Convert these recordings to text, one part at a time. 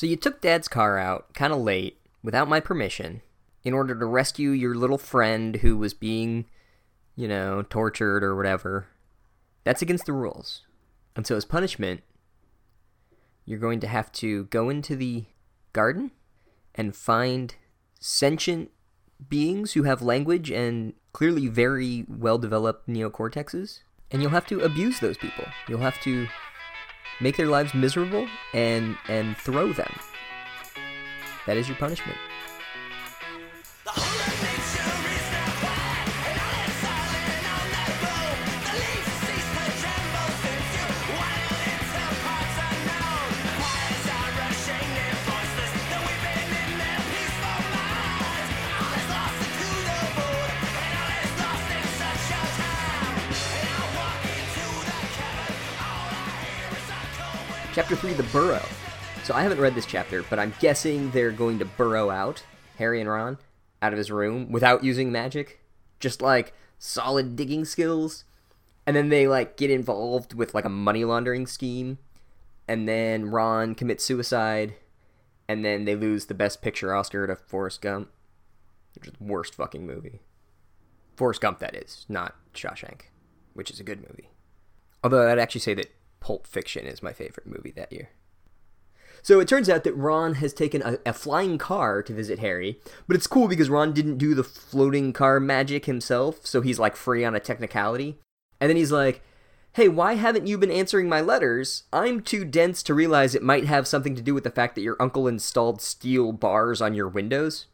So you took Dad's car out, kind of late, without my permission, in order to rescue your little friend who was being, you know, tortured or whatever. That's against the rules. And so as punishment, you're going to have to go into the garden and find sentient beings who have language and clearly very well developed neocortexes. And you'll have to abuse those people. You'll have to make their lives miserable and and throw them. That is your punishment. Chapter 3 The Burrow. So I haven't read this chapter, but I'm guessing they're going to burrow out, Harry and Ron, out of his room without using magic. Just like solid digging skills. And then they like get involved with like a money laundering scheme. And then Ron commits suicide. And then they lose the best picture Oscar to Forrest Gump. Which is the worst fucking movie. Forrest Gump, that is, not Shawshank, which is a good movie. Although I'd actually say that Pulp Fiction is my favorite movie that year. So it turns out that Ron has taken a, a, flying car to visit Harry, but it's cool because Ron didn't do the floating car magic himself, so he's like free on a technicality. And then he's like, Hey, why haven't you been answering my letters? I'm too dense to realize it might have something to do with the fact that your uncle installed steel bars on your windows.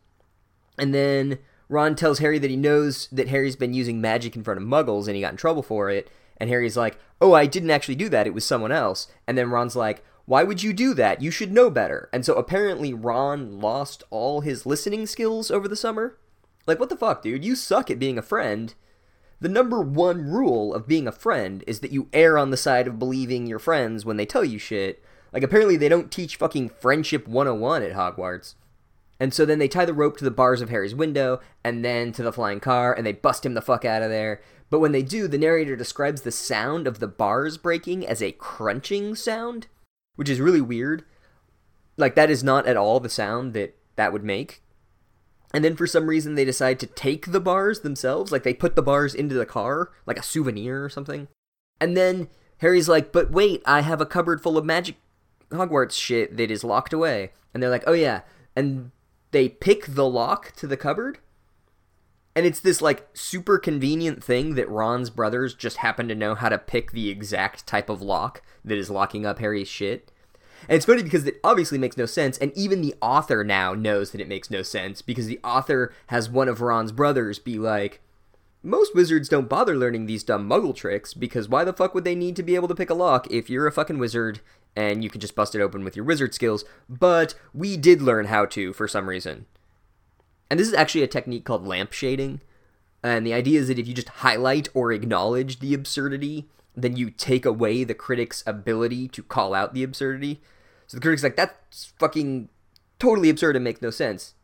And then Ron tells Harry that he knows that Harry's been using magic in front of muggles and he got in trouble for it. And Harry's like, Oh, I didn't actually do that. It was someone else. And then Ron's like, Why would you do that? You should know better. And so apparently Ron lost all his listening skills over the summer. Like, what the fuck, dude? You suck at being a friend. The number one rule of being a friend is that you err on the side of believing your friends when they tell you shit. Like, apparently they don't teach fucking Friendship 101 at Hogwarts. And so then they tie the rope to the bars of Harry's window and then to the flying car and they bust him the fuck out of there. But when they do, the narrator describes the sound of the bars breaking as a crunching sound, which is really weird. Like, that is not at all the sound that that would make. And then for some reason, they decide to take the bars themselves. Like, they put the bars into the car, like a souvenir or something. And then Harry's like, but wait, I have a cupboard full of magic Hogwarts shit that is locked away. And they're like, oh yeah. And they pick the lock to the cupboard and it's this like super convenient thing that Ron's brothers just happen to know how to pick the exact type of lock that is locking up Harry's shit. And it's funny because it obviously makes no sense, and even the author now knows that it makes no sense because the author has one of Ron's brothers be like, most wizards don't bother learning these dumb muggle tricks because why the fuck would they need to be able to pick a lock if you're a fucking wizard and you can just bust it open with your wizard skills? But we did learn how to for some reason. And this is actually a technique called lamp shading. And the idea is that if you just highlight or acknowledge the absurdity, then you take away the critic's ability to call out the absurdity. So the critic's like, that's fucking totally absurd and makes no sense.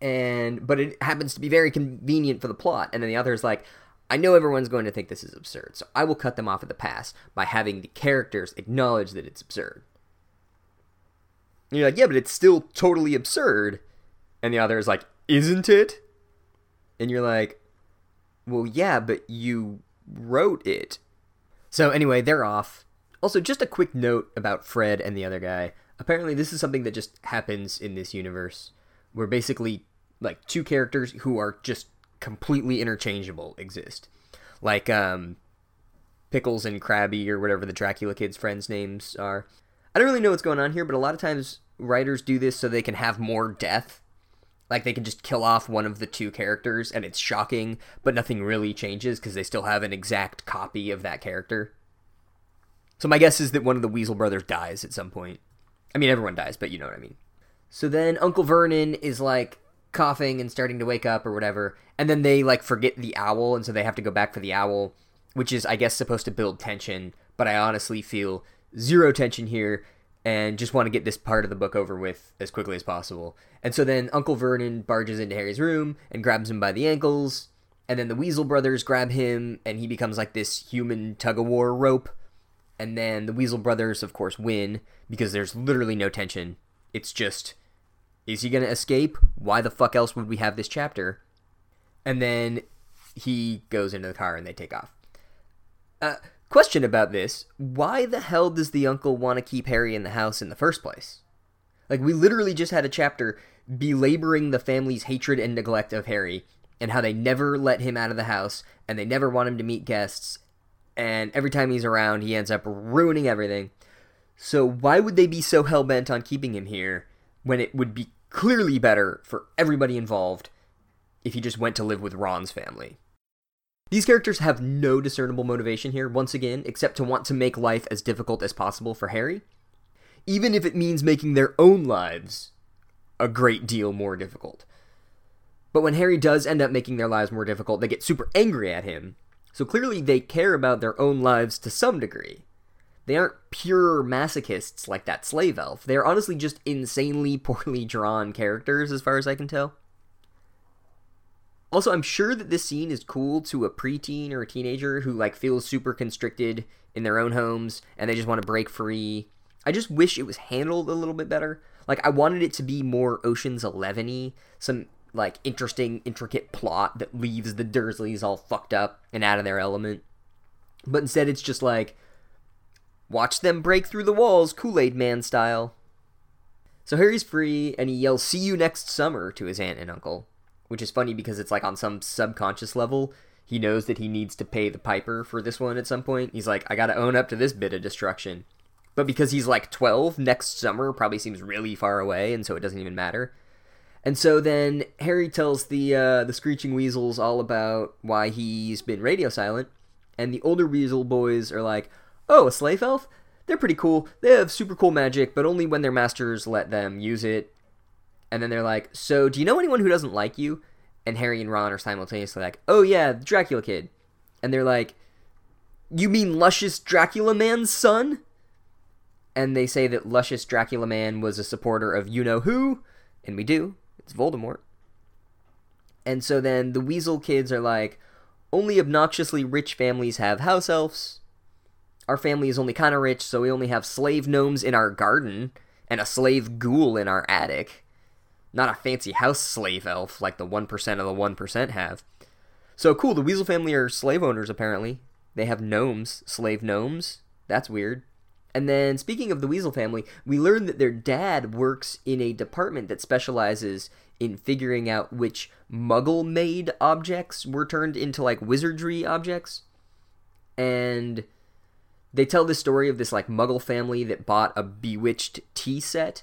And but it happens to be very convenient for the plot. And then the other is like, I know everyone's going to think this is absurd, so I will cut them off at the pass by having the characters acknowledge that it's absurd. And you're like, yeah, but it's still totally absurd and the other is like, isn't it? And you're like, well, yeah, but you wrote it. So anyway, they're off. Also, just a quick note about Fred and the other guy. Apparently, this is something that just happens in this universe, where basically, like, two characters who are just completely interchangeable exist. Like, um, Pickles and Krabby, or whatever the Dracula kids' friends' names are. I don't really know what's going on here, but a lot of times writers do this so they can have more death like they can just kill off one of the two characters and it's shocking, but nothing really changes because they still have an exact copy of that character. So my guess is that one of the Weasel brothers dies at some point. I mean, everyone dies, but you know what I mean. So then Uncle Vernon is like coughing and starting to wake up or whatever, and then they like forget the owl, and so they have to go back for the owl, which is I guess supposed to build tension. But I honestly feel zero tension here and just want to get this part of the book over with as quickly as possible. And so then Uncle Vernon barges into Harry's room and grabs him by the ankles, and then the Weasel brothers grab him, and he becomes like this human tug of war rope. And then the Weasel brothers, of course, win because there's literally no tension. It's just, is he going to escape? Why the fuck else would we have this chapter? And then he goes into the car and they take off. Uh, question about this why the hell does the uncle want to keep Harry in the house in the first place? Like, we literally just had a chapter belaboring the family's hatred and neglect of Harry and how they never let him out of the house and they never want him to meet guests. And every time he's around, he ends up ruining everything. So, why would they be so hell bent on keeping him here when it would be clearly better for everybody involved if he just went to live with Ron's family? These characters have no discernible motivation here, once again, except to want to make life as difficult as possible for Harry, even if it means making their own lives a great deal more difficult. But when Harry does end up making their lives more difficult, they get super angry at him. So clearly they care about their own lives to some degree. They aren't pure masochists like that slave elf. They're honestly just insanely poorly drawn characters, as far as I can tell. Also, I'm sure that this scene is cool to a preteen or a teenager who like feels super constricted in their own homes and they just want to break free. I just wish it was handled a little bit better. Like I wanted it to be more Ocean's 11y, some like interesting, intricate plot that leaves the Dursleys all fucked up and out of their element. But instead, it's just like watch them break through the walls, Kool Aid Man style. So Harry's free, and he yells, "See you next summer" to his aunt and uncle which is funny because it's like on some subconscious level he knows that he needs to pay the piper for this one at some point. He's like, I gotta own up to this bit of destruction. But because he's like 12, next summer probably seems really far away, and so it doesn't even matter. And so then Harry tells the uh, the screeching weasels all about why he's been radio silent, and the older weasel boys are like, "Oh, a slave elf? They're pretty cool. They have super cool magic, but only when their masters let them use it. And then they're like, "So, do you know anyone who doesn't like you?" And Harry and Ron are simultaneously like, "Oh yeah, Dracula kid." And they're like, "You mean Luscious Dracula Man's son?" And they say that Luscious Dracula Man was a supporter of you know who, and we do. It's Voldemort. And so then the Weasel kids are like, "Only obnoxiously rich families have house elves. Our family is only kind of rich, so we only have slave gnomes in our garden and a slave ghoul in our attic." not a fancy house slave elf like the 1% of the 1% have. So cool, the Weasel family are slave owners apparently. They have gnomes, slave gnomes. That's weird. And then, speaking of the Weasel family, we learn that their dad works in a department that specializes in figuring out which muggle made objects were turned into like wizardry objects. And they tell the story of this like muggle family that bought a bewitched tea set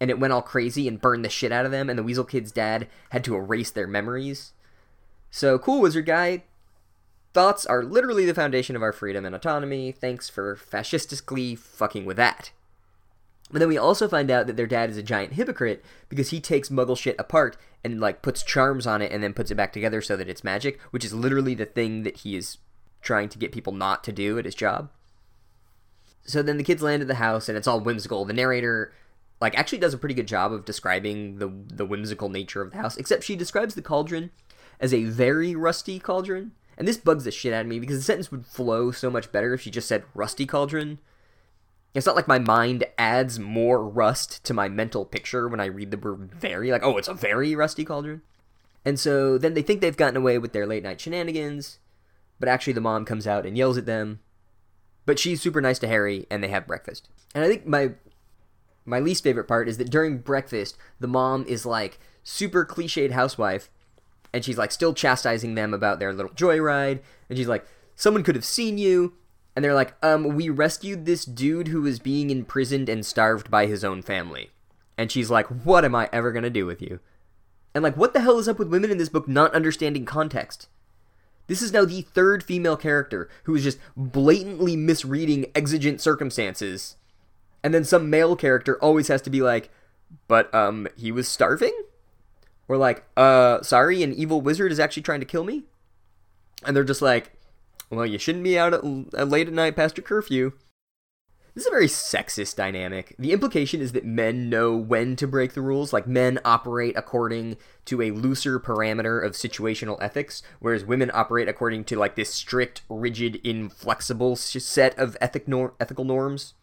and it went all crazy and burned the shit out of them, and the Weasel Kid's dad had to erase their memories. So, cool, Wizard Guy. Thoughts are literally the foundation of our freedom and autonomy. Thanks for fascistically fucking with that. But then we also find out that their dad is a giant hypocrite because he takes muggle shit apart and like puts charms on it and then puts it back together so that it's magic, which is literally the thing that he is trying to get people not to do at his job. So then the kids land at the house and it's all whimsical. The narrator like actually does a pretty good job of describing the the whimsical nature of the house. Except she describes the cauldron as a very rusty cauldron, and this bugs the shit out of me because the sentence would flow so much better if she just said rusty cauldron. It's not like my mind adds more rust to my mental picture when I read the word very, like, oh, it's a very rusty cauldron. And so then they think they've gotten away with their late night shenanigans, but actually the mom comes out and yells at them. But she's super nice to Harry, and they have breakfast. And I think my my least favorite part is that during breakfast, the mom is like super cliched housewife, and she's like still chastising them about their little joyride, and she's like, "Someone could have seen you," and they're like, "Um, we rescued this dude who was being imprisoned and starved by his own family," and she's like, "What am I ever gonna do with you?" And like, what the hell is up with women in this book not understanding context? This is now the third female character who is just blatantly misreading exigent circumstances. And then some male character always has to be like, but um, he was starving, or like, uh, sorry, an evil wizard is actually trying to kill me, and they're just like, well, you shouldn't be out at, late at night past your curfew. This is a very sexist dynamic. The implication is that men know when to break the rules, like men operate according to a looser parameter of situational ethics, whereas women operate according to like this strict, rigid, inflexible set of ethic nor- ethical norms.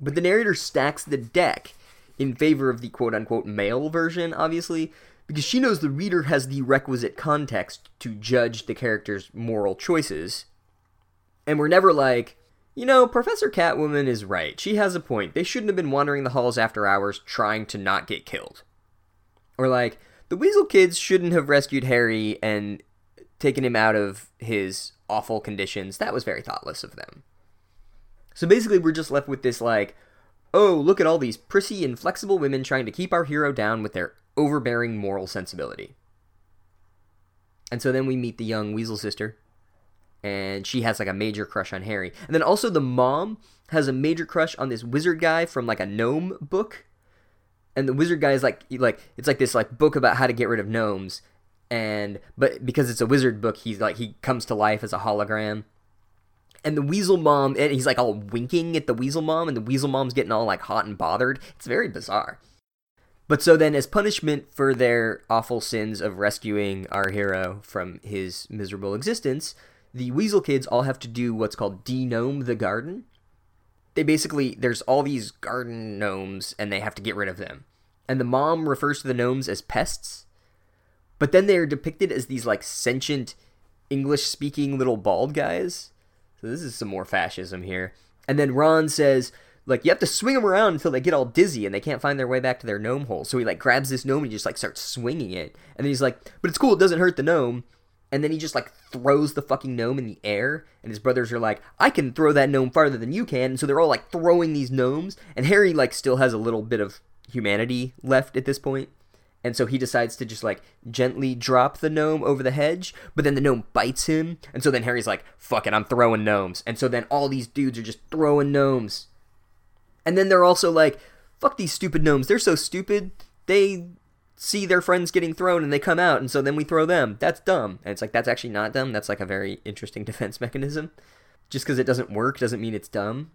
But the narrator stacks the deck in favor of the quote unquote male version, obviously, because she knows the reader has the requisite context to judge the character's moral choices. And we're never like, you know, Professor Catwoman is right. She has a point. They shouldn't have been wandering the halls after hours trying to not get killed. Or like, the Weasel kids shouldn't have rescued Harry and taken him out of his awful conditions. That was very thoughtless of them. So basically, we're just left with this like, oh, look at all these prissy, inflexible women trying to keep our hero down with their overbearing moral sensibility. And so then we meet the young Weasel sister, and she has like a major crush on Harry. And then also the mom has a major crush on this wizard guy from like a gnome book. And the wizard guy is like like it's like this like book about how to get rid of gnomes. And but because it's a wizard book, he's like he comes to life as a hologram. And the weasel mom and he's like all winking at the weasel mom and the weasel mom's getting all like hot and bothered. It's very bizarre. But so then, as punishment for their awful sins of rescuing our hero from his miserable existence, the Weasel kids all have to do what's called de-gnome the garden. They basically, there's all these garden gnomes, and they have to get rid of them. And the mom refers to the gnomes as pests, but then they're depicted as these like sentient, English speaking little bald guys. So this is some more fascism here. And then Ron says, like, you have to swing them around until they get all dizzy and they can't find their way back to their gnome hole. So he like grabs this gnome and he just like starts swinging it. And then he's like, but it's cool, it doesn't hurt the gnome and then he just like throws the fucking gnome in the air and his brothers are like i can throw that gnome farther than you can. And so they're all like throwing these gnomes and harry like still has a little bit of humanity left at this point. And so he decides to just like gently drop the gnome over the hedge but then the gnome bites him. And so then harry's like fuck it i'm throwing gnomes. And so then all these dudes are just throwing gnomes. And then they're also like fuck these stupid gnomes. They're so stupid. They see their friends getting thrown and they come out and so then we throw them. That's dumb. And it's like that's actually not dumb. That's like a very interesting defense mechanism. Just because it doesn't work doesn't mean it's dumb.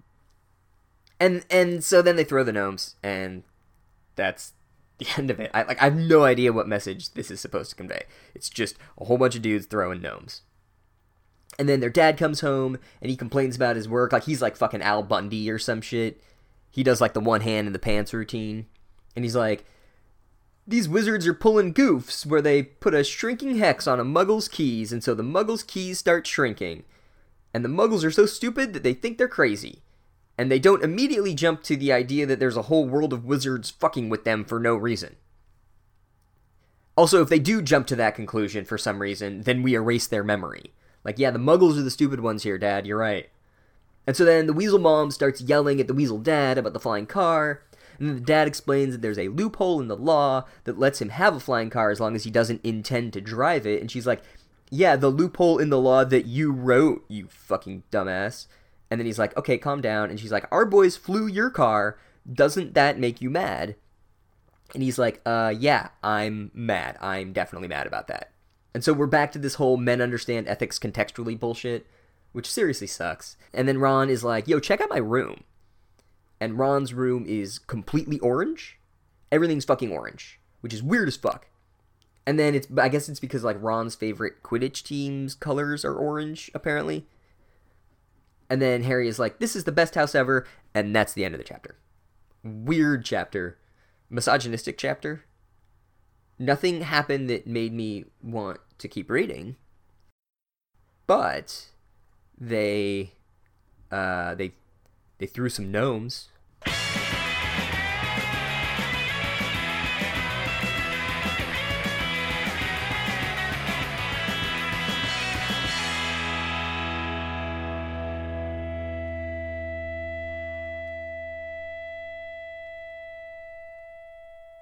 And and so then they throw the gnomes and that's the end of it. I like I have no idea what message this is supposed to convey. It's just a whole bunch of dudes throwing gnomes. And then their dad comes home and he complains about his work like he's like fucking Al Bundy or some shit. He does like the one hand in the pants routine. And he's like, these wizards are pulling goofs where they put a shrinking hex on a muggle's keys, and so the muggle's keys start shrinking. And the muggles are so stupid that they think they're crazy. And they don't immediately jump to the idea that there's a whole world of wizards fucking with them for no reason. Also, if they do jump to that conclusion for some reason, then we erase their memory. Like, yeah, the muggles are the stupid ones here, Dad, you're right. And so then the Weasel Mom starts yelling at the Weasel Dad about the flying car, and then the dad explains that there's a loophole in the law that lets him have a flying car as long as he doesn't intend to drive it. And she's like, Yeah, the loophole in the law that you wrote, you fucking dumbass. And then he's like, Okay, calm down. And she's like, Our boys flew your car. Doesn't that make you mad? And he's like, Uh, yeah, I'm mad. I'm definitely mad about that. And so we're back to this whole men understand ethics contextually bullshit, which seriously sucks. And then Ron is like, Yo, check out my room and Ron's room is completely orange. Everything's fucking orange, which is weird as fuck. And then it's I guess it's because like Ron's favorite Quidditch team's colors are orange apparently. And then Harry is like, "This is the best house ever," and that's the end of the chapter. Weird chapter, misogynistic chapter. Nothing happened that made me want to keep reading. But they uh, they they threw some gnomes